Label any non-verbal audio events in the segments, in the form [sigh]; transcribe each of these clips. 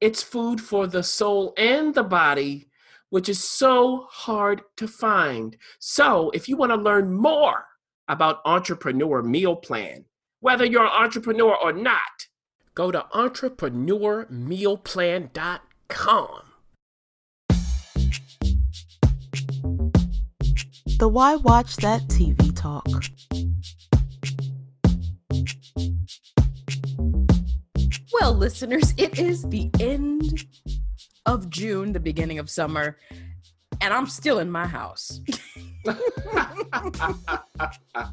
It's food for the soul and the body, which is so hard to find. So, if you want to learn more about Entrepreneur Meal Plan, whether you're an entrepreneur or not, go to entrepreneurmealplan.com. The Why Watch That TV Talk. Well, listeners, it is the end of June, the beginning of summer, and I'm still in my house. [laughs] yeah. I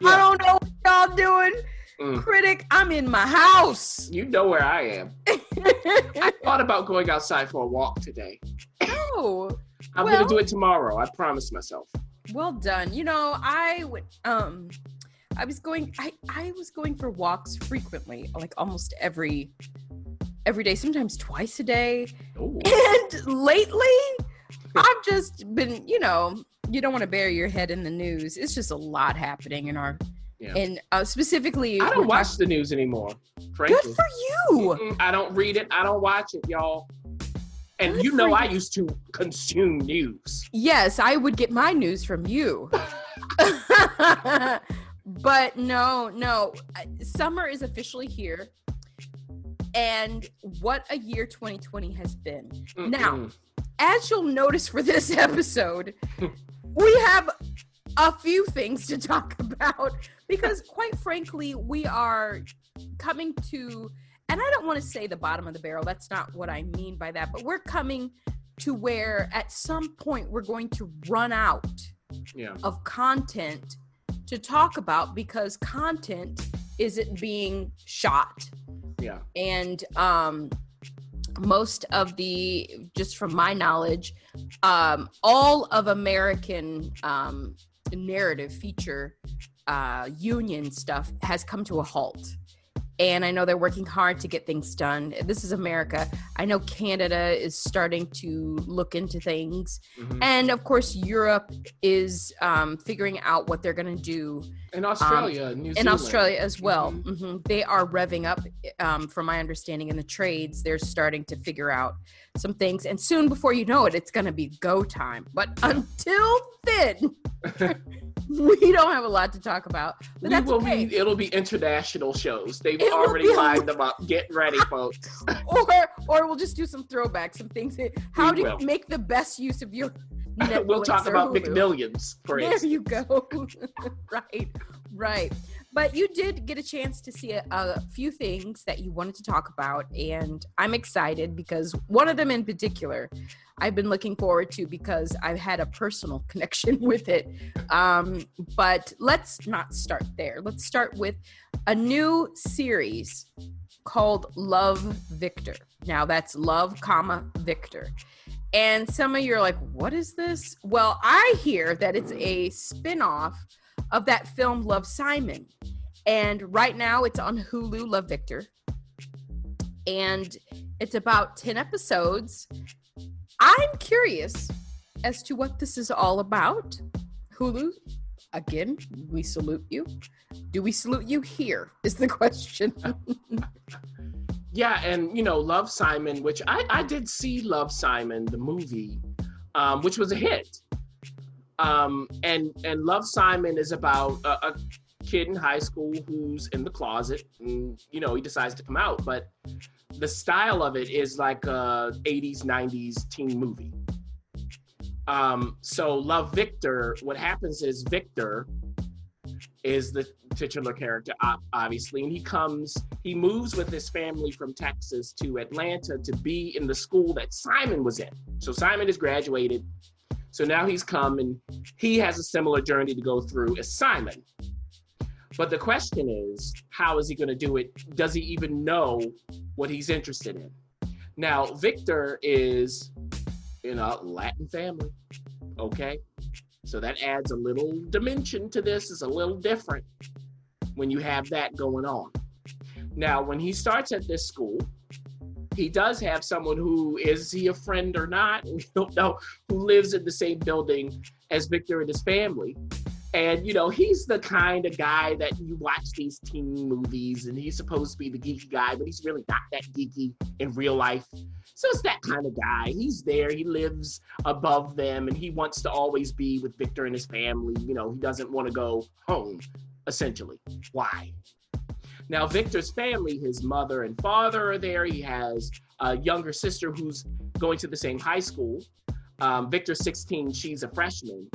don't know what y'all doing. Mm. Critic, I'm in my house. You know where I am. [laughs] I thought about going outside for a walk today. Oh. I'm well, gonna do it tomorrow. I promised myself. Well done. You know, I would um I was going I I was going for walks frequently, like almost every every day, sometimes twice a day. Ooh. And lately I've just been, you know, you don't want to bury your head in the news. It's just a lot happening in our yeah. and uh, specifically I don't watch talking, the news anymore. Frankly. Good for you. I don't read it. I don't watch it, y'all. And Good you know I used to consume news. Yes, I would get my news from you. [laughs] [laughs] But no, no. Summer is officially here. And what a year 2020 has been. Mm-mm. Now, as you'll notice for this [laughs] episode, we have a few things to talk [laughs] about because, quite frankly, we are coming to, and I don't want to say the bottom of the barrel. That's not what I mean by that, but we're coming to where at some point we're going to run out yeah. of content to talk about because content isn't being shot. Yeah. And um most of the just from my knowledge um all of american um narrative feature uh union stuff has come to a halt and I know they're working hard to get things done. This is America. I know Canada is starting to look into things, mm-hmm. and of course Europe is um, figuring out what they're going to do. In Australia, um, in Australia as well, mm-hmm. Mm-hmm. they are revving up. Um, from my understanding, in the trades, they're starting to figure out some things, and soon, before you know it, it's going to be go time. But until then. [laughs] [laughs] [laughs] we don't have a lot to talk about. But we will okay. be. It'll be international shows. They've it already lined them up. Get ready, folks. [laughs] or or we'll just do some throwbacks, some things. That, how we do will. you make the best use of your? Netflix [laughs] we'll talk about Hulu. McMillions. For there instance. you go. right, right. But you did get a chance to see a, a, few things that you wanted to talk about, and I'm excited because one of them in particular, I've been looking forward to because I've had a personal [laughs] connection with it. Um, but let's not start there. Let's start with a new series called Love Victor. Now that's Love, comma Victor. And some of you are like, what is this? Well, I hear that it's a spin-off of that film Love Simon. And right now it's on Hulu, Love Victor. And it's about 10 episodes. I'm curious as to what this is all about. Hulu, again, we salute you. Do we salute you here? Is the [laughs] question. yeah, and you know, Love Simon, which I, I did see Love Simon, the movie, um, which was a hit um, and and Love Simon is about a, a, kid in high school who's in the closet and you know he decides to come out. But the style of it is like a 80s 90s teen movie. Um, so love victor what happens is victor is the titular character obviously and he comes he moves with his family from texas to atlanta to be in the school that simon was in. So simon has graduated so now he's come and he has a similar journey to go through as simon but the question is, how is he going to do it? Does he even know what he's interested in? Now, Victor is in a Latin family. Okay. So that adds a little dimension to this, it's a little different when you have that going on. Now, when he starts at this school, he does have someone who is he a friend or not? [laughs] We don't know who lives in the same building as Victor and his family. And you know, he's the kind of guy that you watch these teen movies, and he's supposed to be the geeky guy, but he's really not that geeky in real life. So it's that kind of guy. He's there, he lives above them, and he wants to always be with Victor and his family. You know, he doesn't want to go home, essentially. Why? Now, Victor's family, his mother and father are there. He has a younger sister who's going to the same high school. Um, Victor's 16, she's a freshman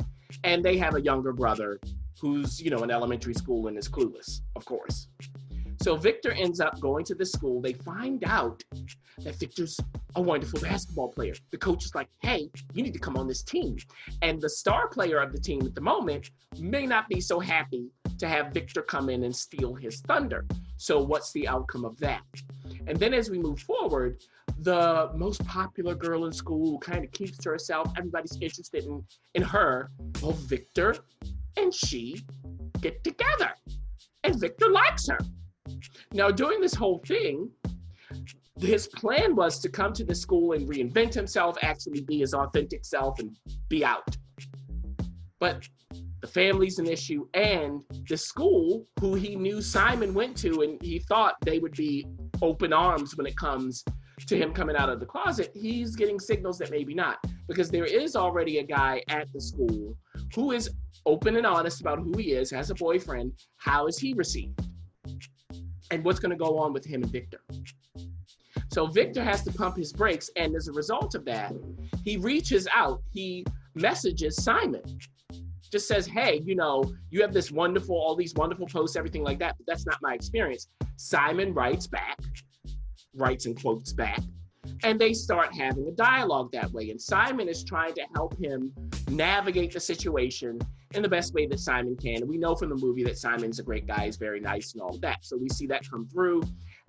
and they have a younger brother who's you know in elementary school and is clueless of course. So victor ends up going to the school. They find out that victor's a wonderful basketball player. The coach is like hey you need to come on this team. And the star player of the team at the moment may not be so happy to have victor come in and steal his thunder so what's the outcome of that and then as we move forward the most popular girl in school kind of keeps to herself. Everybody's interested in, in her. Well, Victor and she get together, and Victor likes her. Now, during this whole thing, his plan was to come to the school and reinvent himself, actually be his authentic self, and be out. But the family's an issue, and the school, who he knew Simon went to, and he thought they would be open arms when it comes to him coming out of the closet, he's getting signals that maybe not. Because there is already a guy at the school who is open and honest about who he is, has a boyfriend. How is he received? And what's going to go on with him and Victor? So Victor has to pump his brakes. And as a result of that, he reaches out, he messages Simon. Just says, hey, you know, you have this wonderful, all these wonderful posts, everything like that, but that's not my experience. Simon writes back writes and quotes back. And they start having a dialogue that way. And Simon is trying to help him navigate the situation in the best way that Simon can. And we know from the movie that Simon's a great guy, he's very nice and all that. So we see that come through.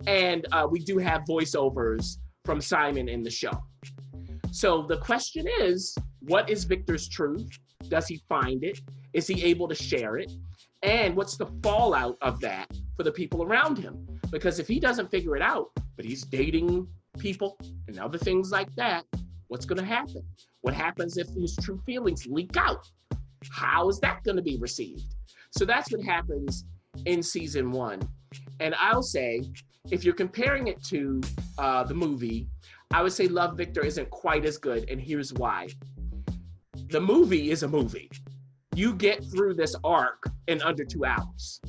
And uh, we do have voiceovers from Simon in the show. So the question is what is Victor's truth? Does he find it? Is he able to share it? And what's the fallout of that for the people around him? Because if he doesn't figure it out, but he's dating people and other things like that, what's going to happen? What happens if his true feelings leak out? How is that going to be received? So that's what happens in season one. And I'll say, if you're comparing it to uh, the movie, I would say Love Victor isn't quite as good. And here's why the movie is a movie. You get through this arc in under two hours.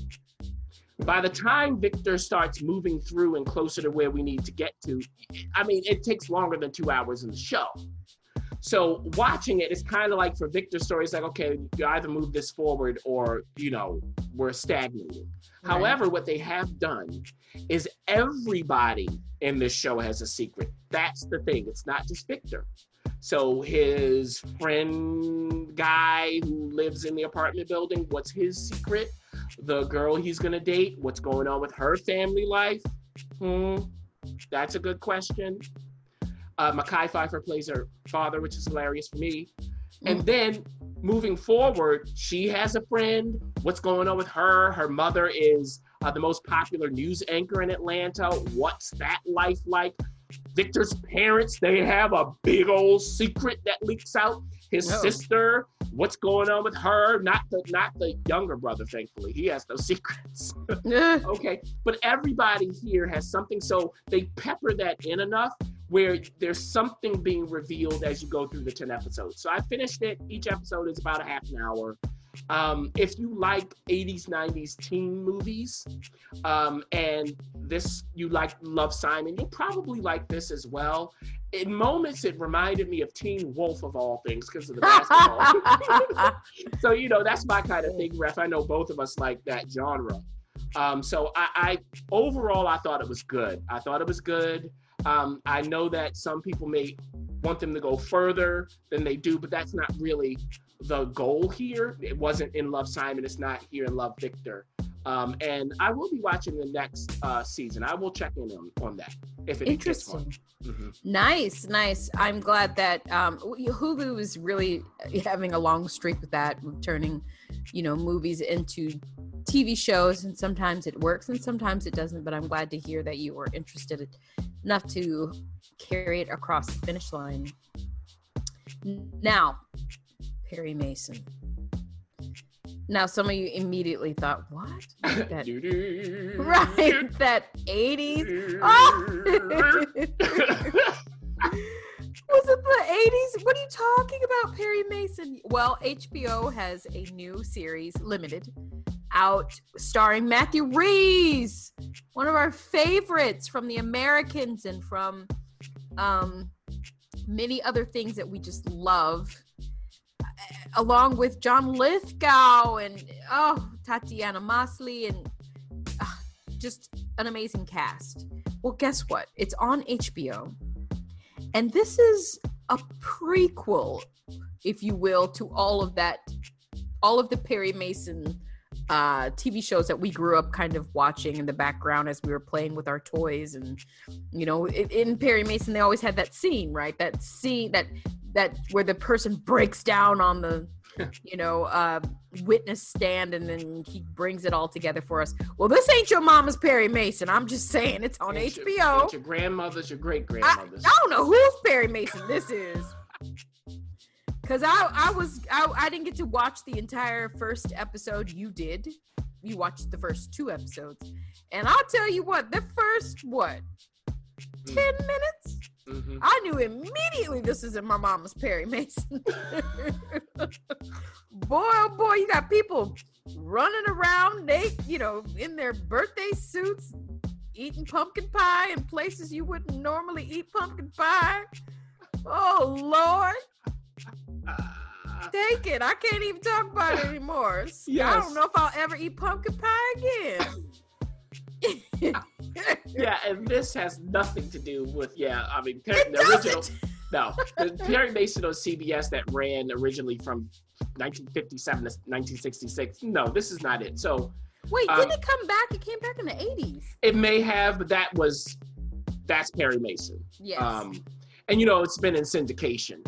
By the time Victor starts moving through and closer to where we need to get to, I mean, it takes longer than two hours in the show. So watching it is kind of like for Victor's story, it's like, okay, you either move this forward or, you know, we're stagnating. Right. However, what they have done is everybody in this show has a secret. That's the thing. It's not just Victor. So his friend guy who lives in the apartment building, what's his secret? the girl he's gonna date, what's going on with her family life? Hmm, that's a good question. Uh, Mekhi Phifer plays her father, which is hilarious for me. And mm. then moving forward, she has a friend. What's going on with her? Her mother is uh, the most popular news anchor in Atlanta. What's that life like? Victor's parents, they have a big old secret that leaks out. His oh. sister, what's going on with her? Not the not the younger brother, thankfully. He has no [laughs] secrets. Eh. okay. But everybody here has something. So they pepper that in enough where there's something being revealed as you go through the 10 episodes. So I finished it. Each episode is about a half an hour. Um, if you like 80s, 90s teen movies, um, and this you like Love Simon, you'll probably like this as well. In moments, it reminded me of Teen Wolf of all things because of the basketball. [laughs] so you know that's my kind of thing, Ref. I know both of us like that genre. Um, so I, I overall I thought it was good. I thought it was good. Um, I know that some people may want them to go further than they do, but that's not really the goal here. It wasn't in Love Simon. It's not here in Love Victor. Um, and I will be watching the next uh, season. I will check in on, on that if it. Interesting. Mhm. Nice, nice. I'm glad that um, Hulu is really having a long streak with that, with turning, you know, movies into TV shows, and sometimes it works and sometimes it doesn't. But I'm glad to hear that you were interested enough to carry it across the finish line. Now, Perry Mason. Now, some of you immediately thought, "What? [laughs] That right? [laughs] That 80s? [laughs] Was it the 80s? What are you talking about, Perry Mason? Well, HBO has a new series, limited, out starring Matthew Rhys, one of our favorites from the Americans and from um, many other things that we just love, along with John Lithgow and oh, Tatiana Maslany and uh, just an amazing cast. Well, guess what? It's on HBO. And this is a prequel, if you will, to all of that, all of the Perry Mason uh, TV shows that we grew up kind of watching in the background as we were playing with our toys. And, you know, in, in Perry Mason, they always had that scene, right? That scene that, that where the person breaks down on the, you know, uh, witness stand and then he brings it all together for us. Well, this ain't your mama's Perry Mason. I'm just saying it's on It's your- HBO. it's your grandmothers, your great I, grandmothers. I don't know whose Perry Mason this is. Cause I I was I, I didn't get to watch the entire first episode. You did. You watched the first two episodes. And I'll tell you what, the first what? Hmm. 10 minutes? Mhm. I knew immediately this isn't my mama's Perry Mason. [laughs] boy, oh boy, you got people running around, they, you know, in their birthday suits, eating pumpkin pie in places you wouldn't normally eat pumpkin pie. Oh Lord, take it. I can't even talk about it anymore. [laughs] I don't know if I'll ever eat pumpkin pie again. [laughs] [laughs] yeah, and this has nothing to do with yeah. I mean, Perry, the original. No, the Perry Mason on CBS that ran originally from 1957 to 1966. No, this is not it. So Wait, Um, didn't it come back? It came back in the 80s. it may have, but that was that's Perry Mason. Yes. Um, and you know, it's been in syndication.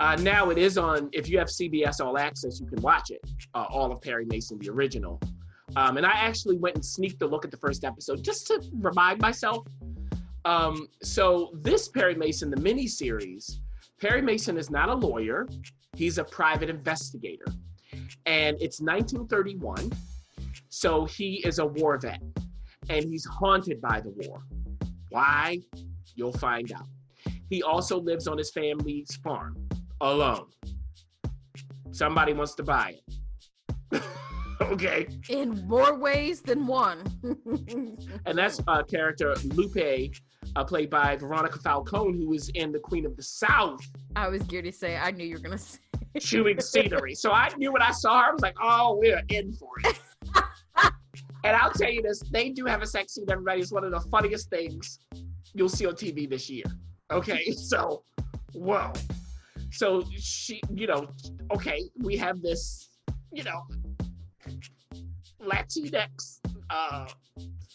Uh, now it is on. If you have CBS All Access, you can watch it. Uh, all of Perry Mason, the original. Um, and I actually went and sneaked a look at the first episode just to remind myself. Um, so this Perry Mason, the mini series, Perry Mason is not a lawyer. He's a private investigator, and it's 1931. So he is a war vet, and he's haunted by the war. Why? You'll find out. He also lives on his family's farm alone. Somebody wants to buy it. [laughs] [laughs] okay. in more ways than one. [laughs] And that's uh, character Lupe, uh, played by Veronica Falcone, who was in The Queen of the South, I was geared to say, I knew you were gonna say. [laughs] chewing scenery. So I knew when I saw her, I was like, oh, we're in for it. and I'll tell you this, they do have a sex scene, everybody. It's one of the funniest things you'll see on TV this year. Okay, so, whoa. So she, you know, okay, we have this, you know, Latinx uh,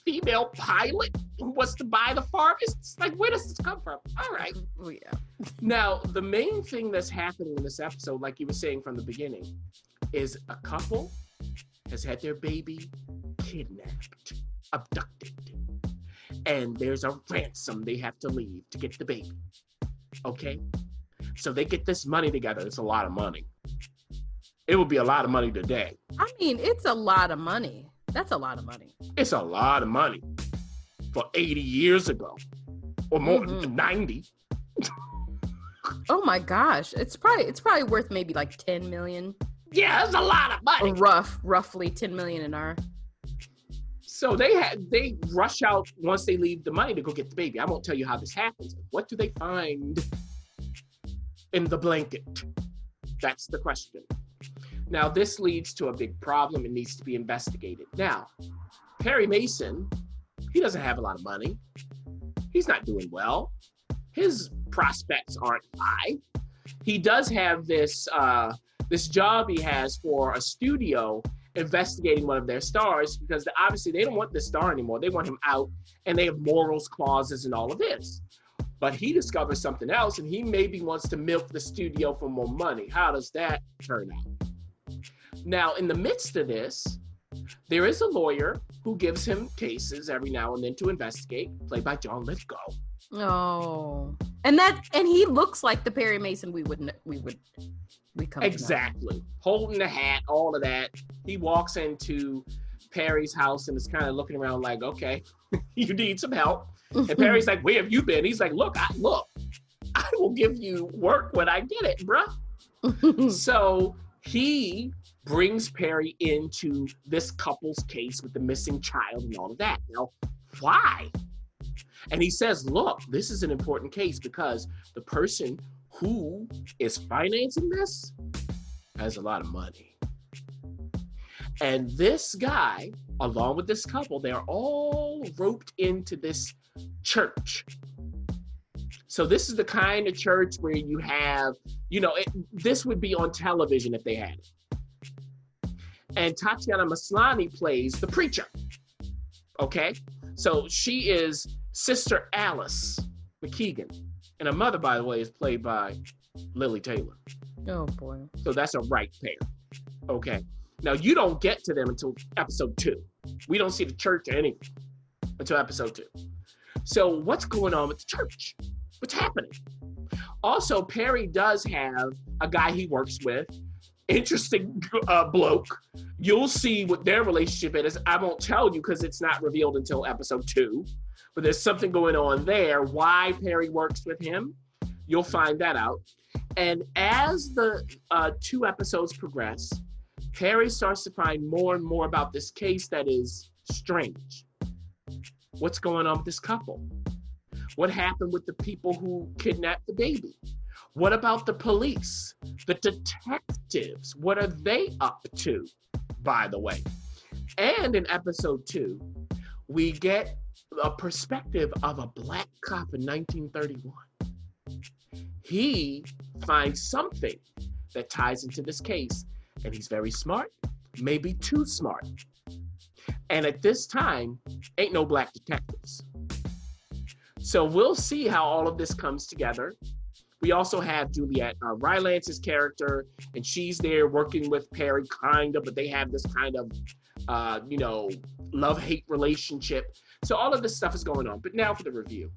female pilot who wants to buy the farm. It's like, where does this come from? All right. Oh yeah. [laughs] Now, the main thing that's happening in this episode, like you were saying from the beginning, is a couple has had their baby kidnapped, abducted, and there's a ransom they have to leave to get the baby. Okay? So they get this money together. It's a lot of money. It would be a lot of money today. I mean, it's a lot of money. That's a lot of money. It's a lot of money for 80 years ago or more, Mhm. 90. Oh my gosh, it's probably it's probably worth maybe like ten million Yeah, that's a lot of money. rough, roughly 10 million an hour. So they had they rush out once they leave the money to go get the baby. I won't tell you how this happens. What do they find in the blanket? That's the question. Now this leads to a big problem and needs to be investigated. Now, Perry Mason, he doesn't have a lot of money. He's not doing well. His prospects aren't high. He does have this uh, this job he has for a studio investigating one of their stars because obviously they don't want the star anymore. They want him out and they have morals clauses and all of this. But he discovers something else and he maybe wants to milk the studio for more money. How does that turn out? Now, in the midst of this, there is a lawyer who gives him cases every now and then to investigate, played by John Lithgow. Oh, and that and he looks like the Perry Mason we would we would we come. Exactly. Holding the hat, all of that. He walks into Perry's house and is kind of looking around like, okay, [laughs] you need some help. And [laughs] Perry's like, where have you been? He's like, look, I look, I will give you work when I get it, bruh. [laughs] so he brings Perry into this couple's case with the missing child and all of that. Now, why? And he says, look, this is an important case because the person who is financing this has a lot of money. And this guy, along with this couple, they're all roped into this church. So this is the kind of church where you have, you know, it, this would be on television if they had it. And Tatiana Maslany plays the preacher. Okay, so she is Sister Alice McKeegan, and her mother, by the way, is played by Lili Taylor. oh boy. So that's a right pair. Okay. Now you don't get to them until episode two. We don't see the church or anything until episode two. So what's going on with the church? What's happening? Also, Perry does have a guy he works with. Interesting uh, bloke. You'll see what their relationship is. I won't tell you because it's not revealed until episode two. But there's something going on there. Why Perry works with him, you'll find that out. And as the uh, two episodes progress, Perry starts to find more and more about this case that is strange. What's going on with this couple? What happened with the people who kidnapped the baby? What about the police? The detectives? What are they up to, by the way? And in episode two, we get a perspective of a black cop in 1931 he finds something that ties into this case. And he's very smart, maybe too smart. And at this time, ain't no black detectives. So we'll see how all of this comes together. We also have Juliet uh, Rylance's character, and she's there working with Perry, kind of, but they have this kind of, uh, you know, love hate relationship. So all of this stuff is going on. But now for the review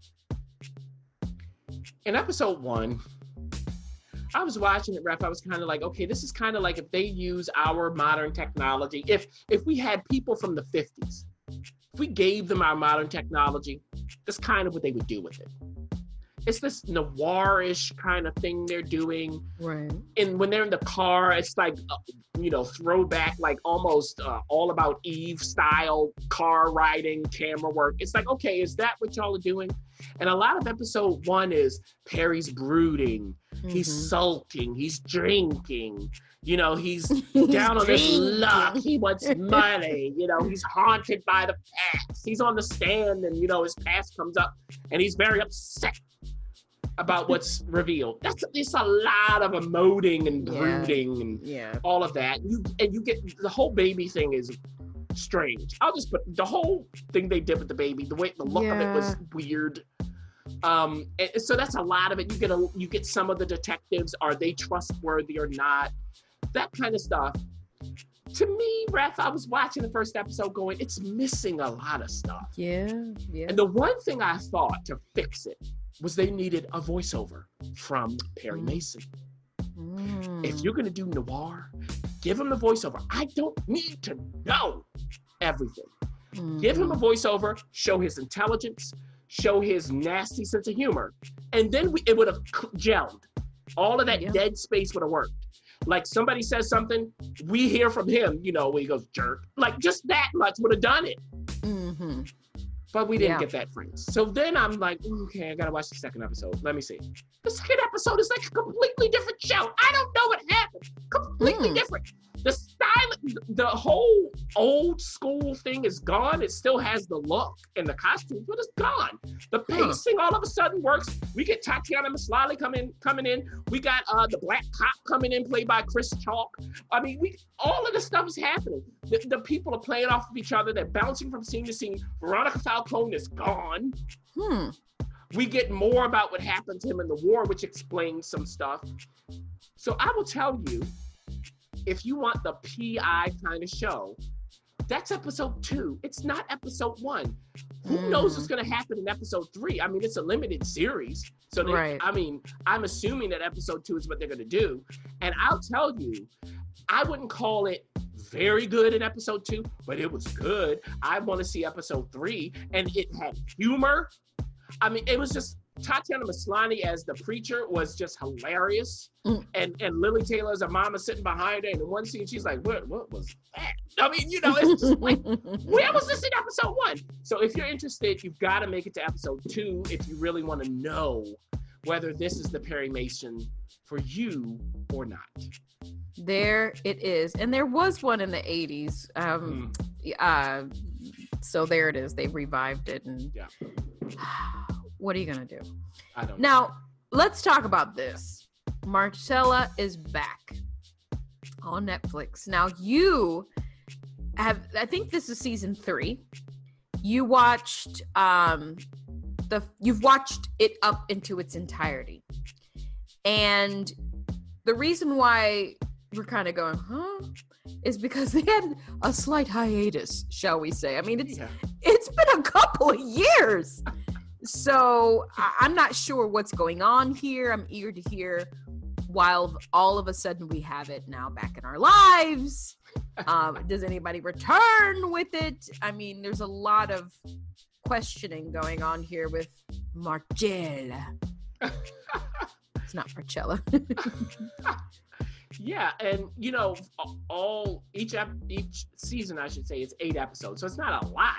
in episode one, I was watching it, ref. I was kind of like, okay, this is kind of like if they use our modern technology. If if we had people from the 50s, if we gave them our modern technology, that's kind of what they would do with it. It's this noirish kind of thing they're doing. Right. And when they're in the car, it's like, uh, you know, throwback, like almost uh, all about Eve style car riding, camera work. It's like, okay, is that what y'all are doing? And a lot of episode one is Perry's brooding, he's Mhm. sulking, he's drinking, you know, he's [laughs] He's down on his luck. He wants [laughs] money. You know, he's haunted by the past. He's on the stand and, you know, his past comes up and he's very upset about what's [laughs] revealed. That's it's a lot of emoting and Yeah. brooding and Yeah. all of that. You and you get the whole baby thing is strange. I'll just put the whole thing they did with the baby, the way the look of it was weird. Um, and so that's a lot of it. You get a you get some of the detectives. Are they trustworthy or not? That kind of stuff. To me, Ref, I was watching the first episode going, it's missing a lot of stuff. Yeah. Yeah. And the one thing I thought to fix it was they needed a voiceover from Perry Mm. Mason. Mm. If you're gonna do noir, give him the voiceover. I don't need to know everything. Give him a voiceover, show his intelligence, show his nasty sense of humor, and then we, it would have gelled. All of that Yeah. dead space would have worked. Like somebody says something, we hear from him, you know, when he goes jerk. Like just that much would have done it. hmm But we didn't Yeah. get that phrase. So then I'm like, okay, I gotta watch the second episode. Let me see. The second episode is like a completely different show. I don't know what happened. Completely Hmm. different. Style, the whole old school thing is gone. It still has the look and the costumes, but it's gone. The Huh. pacing all of a sudden works. We get Tatiana Maslany coming coming in. We got uh the black cop coming in, played by Chris Chalk. I mean, we all of the stuff is happening. The, the people are playing off of each other. They're bouncing from scene to scene. Veronica Falcone is gone. Hmm. We get more about what happened to him in the war, which explains some stuff. So I will tell you, if you want the PI kind of show, that's episode two. It's not episode one. Who hmm. knows what's going to happen in episode three? I mean, it's a limited series. So, they, Right. I mean, I'm assuming that episode two is what they're going to do. And I'll tell you, I wouldn't call it very good in episode two, but it was good. I want to see episode three, and it had humor. I mean, it was just Tatiana Maslany as the preacher was just hilarious, Mm. and and Lili Taylor as a mama sitting behind her. And in one scene, she's like, "What? What was that?" I mean, you know, it's just like, [laughs] where was this in episode one? So if you're interested, you've got to make it to episode two if you really want to know whether this is the Perry Mason for you or not. there it is, and there was one in the '80s. Um, Mm. uh, so there it is. They revived it, and Yeah. [sighs] [sighs] what are you gonna do? I don't. Now, let's talk about this. Marcella is back on Netflix. Now, you have, I think this is season three. You watched, um, the, you've watched it up into its entirety. And the reason why we're kind of going, huh? Is because they had a slight hiatus, shall we say. I mean, it's Yeah. it's been a couple of years. So I'm not sure what's going on here. I'm eager to hear while all of a sudden we have it now back in our lives. [laughs] Um, does anybody return with it? I mean, there's a lot of questioning going on here with Marcella. [laughs] it's not Marcella. [laughs] Yeah, and you know, all each ep- each season, I should say, is eight episodes, so it's not a lot.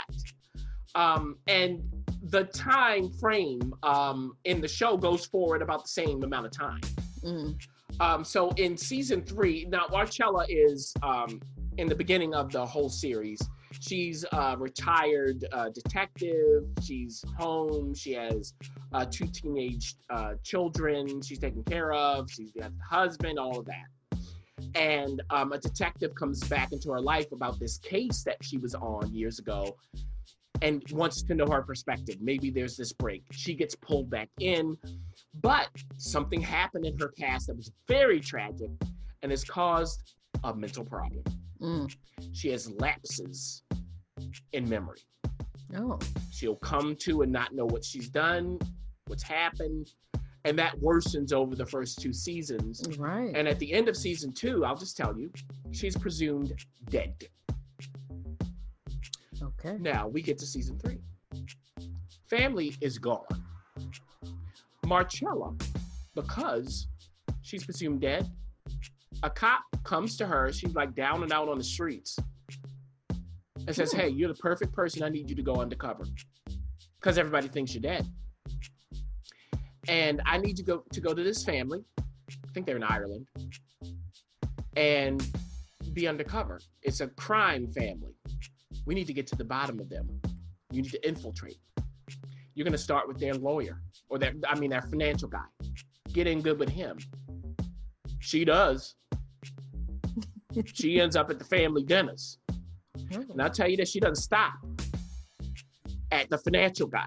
Um, and the time frame um, in the show goes forward about the same amount of time. Mm, Um, so in season three, now Marcella is um, in the beginning of the whole series. She's a retired uh, detective. She's home. She has uh, two teenage uh, children. She's taken care of. She's got a husband. All of that. And um, a detective comes back into her life about this case that she was on years ago, and wants to know her perspective. Maybe there's this break. She gets pulled back in, but something happened in her past that was very tragic and has caused a mental problem. mm. She has lapses in memory. Oh, She'll come to and not know what she's done, what's happened, and that worsens over the first two seasons. right. And at the end of season two, I'll just tell you, she's presumed dead. Okay. Now we get to season three. Family is gone. Marcella, because she's presumed dead, a cop comes to her. She's like down and out on the streets and says, Hey, you're the perfect person. I need you to go undercover because everybody thinks you're dead. And I need to go to go to this family. I think they're in Ireland. And be undercover. It's a crime family. We need to get to the bottom of them. You need to infiltrate. You're going to start with their lawyer or their, I mean, their financial guy. Get in good with him. She does. she ends up at the family dinners. Oh. And I'll tell you that she doesn't stop at the financial guy.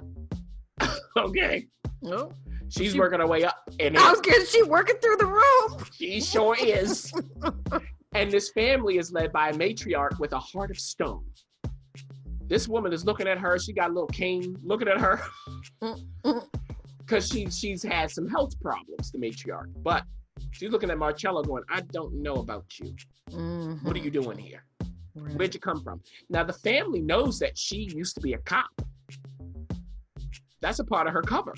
[laughs] okay. Oh. She's She- working her way up. And I was getting she working through the room. she sure is. [laughs] and this family is led by a matriarch with a heart of stone. This woman is looking at her. She got a little cane looking at her [laughs] because she she's had some health problems. The matriarch, but she's looking at Marcella, going, "I don't know about you. What are you doing here? Right. Where'd you come from?" Now the family knows that she used to be a cop. That's a part of her cover.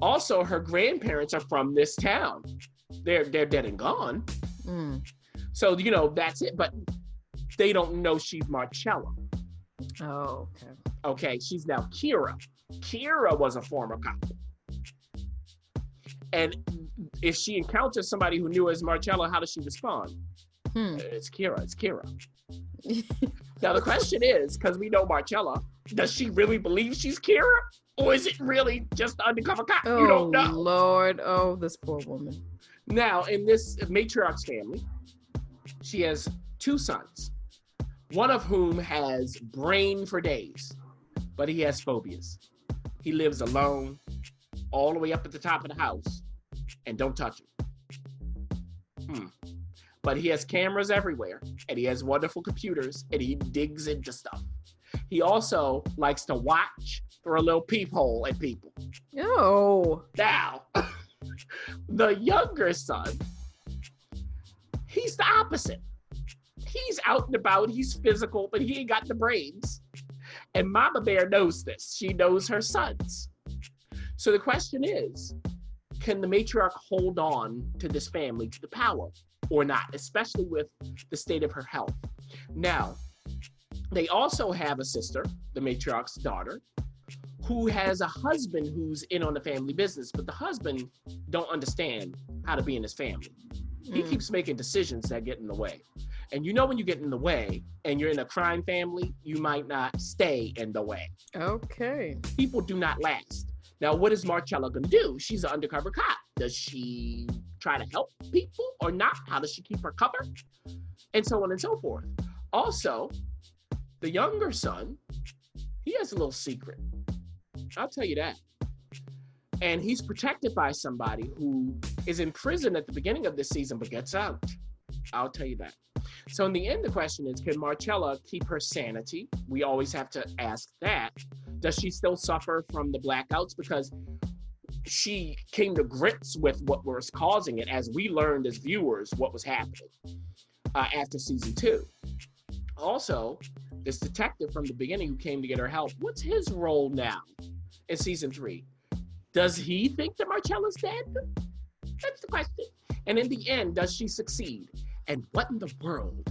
Also, her grandparents are from this town. They're they're dead and gone, Mm. So you know that's it. But they don't know she's Marcella. Oh, okay. Okay, she's now Kira. Kira was a former cop. And if she encounters somebody who knew as Marcella, how does she respond? Hmm. It's Kira. It's Kira. [laughs] Now the question is, because we know Marcella, does she really believe she's Kira, or is it really just the undercover cop? Oh you don't know. Lord! Oh, this poor woman. Now in this matriarch's family, she has two sons, one of whom has brain for days, but he has phobias. He lives alone, all the way up at the top of the house, and don't touch him. Hmm. But he has cameras everywhere, and he has wonderful computers, and he digs into stuff. He also likes to watch through a little peephole at people. Oh. Now, [laughs] the younger son, he's the opposite. He's out and about, he's physical, but he ain't got the brains. And Mama Bear knows this. She knows her sons. So the question is can the matriarch hold on to this family, to the power, or not, especially with the state of her health? Now, they also have a sister, the matriarch's daughter, who has a husband who's in on the family business, but the husband don't understand how to be in his family. He Mm. keeps making decisions that get in the way. And you know when you get in the way and you're in a crime family, you might not stay in the way. Okay. People do not last. Now, what is Marcella gonna do? She's an undercover cop. Does she try to help people or not? How does she keep her cover? And so on and so forth. Also, the younger son, he has a little secret. I'll tell you that. And he's protected by somebody who is in prison at the beginning of this season but gets out. I'll tell you that. So in the end, the question is, can Marcella keep her sanity? We always have to ask that. Does she still suffer from the blackouts? Because she came to grips with what was causing it as we learned as viewers what was happening uh, after season two. Also, this detective from the beginning who came to get her help, what's his role now in season three? Does he think that Marcella's dead? That's the question. And in the end, does she succeed? And what in the world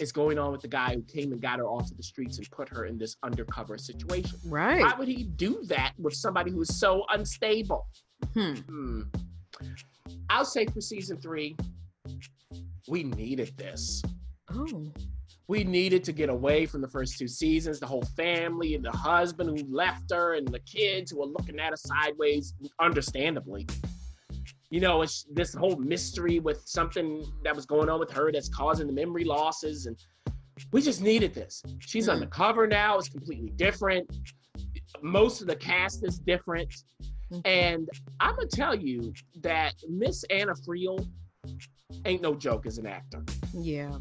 is going on with the guy who came and got her off of the streets and put her in this undercover situation? Right. Why would he do that with somebody who is so unstable? Hmm. Hmm. I'll say for season three, we needed this. Oh. We needed to get away from the first two seasons, the whole family and the husband who left her and the kids who were looking at her sideways, understandably. You know, it's this whole mystery with something that was going on with her that's causing the memory losses. And we just needed this. She's Mm. undercover now, it's completely different. Most of the cast is different. Mhm. And I'm gonna tell you that Miss Anna Friel ain't no joke as an actor. Yeah.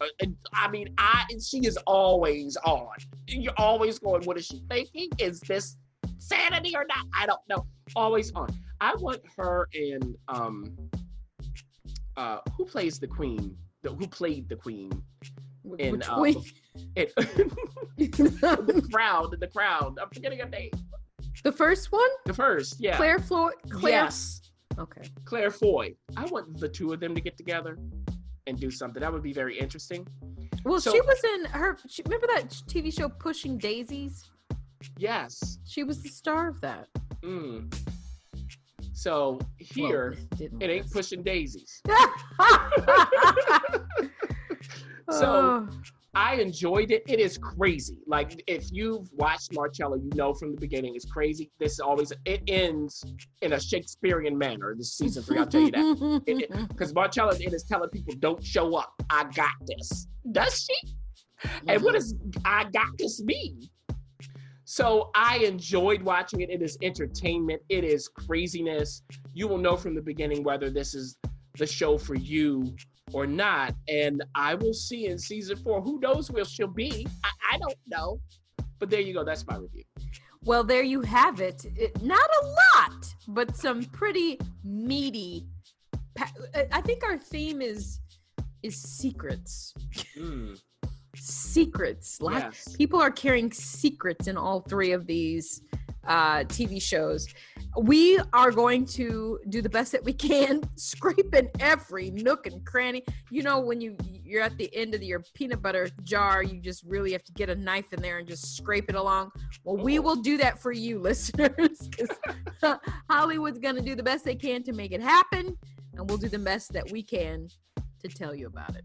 Uh, and, I mean, I she is always on. You're always going, what is she thinking? Is this sanity or not? I don't know. Always on. I want her and um uh who plays the queen? The, who played the queen? In, Which uh, way? [laughs] It, [laughs] the Crown, the Crown. I'm forgetting her name. the first one? The first, yeah. Claire Floyd. Claire. Yes. Okay. Claire Foy. I want the two of them to get together and do something. That would be very interesting. Well, So- she was in her. She, remember that TV show Pushing Daisies? Yes. She was the star of that. Mm. So here, Well, it ain't pushing daisies. [laughs] So- Oh, I enjoyed it. It is crazy. Like if you've watched Marcella, you know from the beginning it's crazy. This always it ends in a Shakespearean manner. This season three, I'll tell you that. Because Marcella it [laughs] is telling people, "Don't show up. I got this." Does she? And what does I got this mean? So I enjoyed watching it. It is entertainment. It is craziness. You will know from the beginning whether this is the show for you or not. And I will see in season four. Who knows where she'll be? I, I don't know. But there you go. That's my review. Well, there you have it. it. Not a lot, but some pretty meaty. Pa- I- I think our theme is is secrets. Mm, Secrets. Lot- yes. People are carrying secrets in all three of these uh, TV shows. We are going to do the best that we can, [laughs] scraping every nook and cranny. You know, when you you're at the end of your peanut butter jar, you just really have to get a knife in there and just scrape it along. Well, we will do that for you, [laughs] listeners, because [laughs] Hollywood's going to do the best they can to make it happen, and we'll do the best that we can to tell you about it.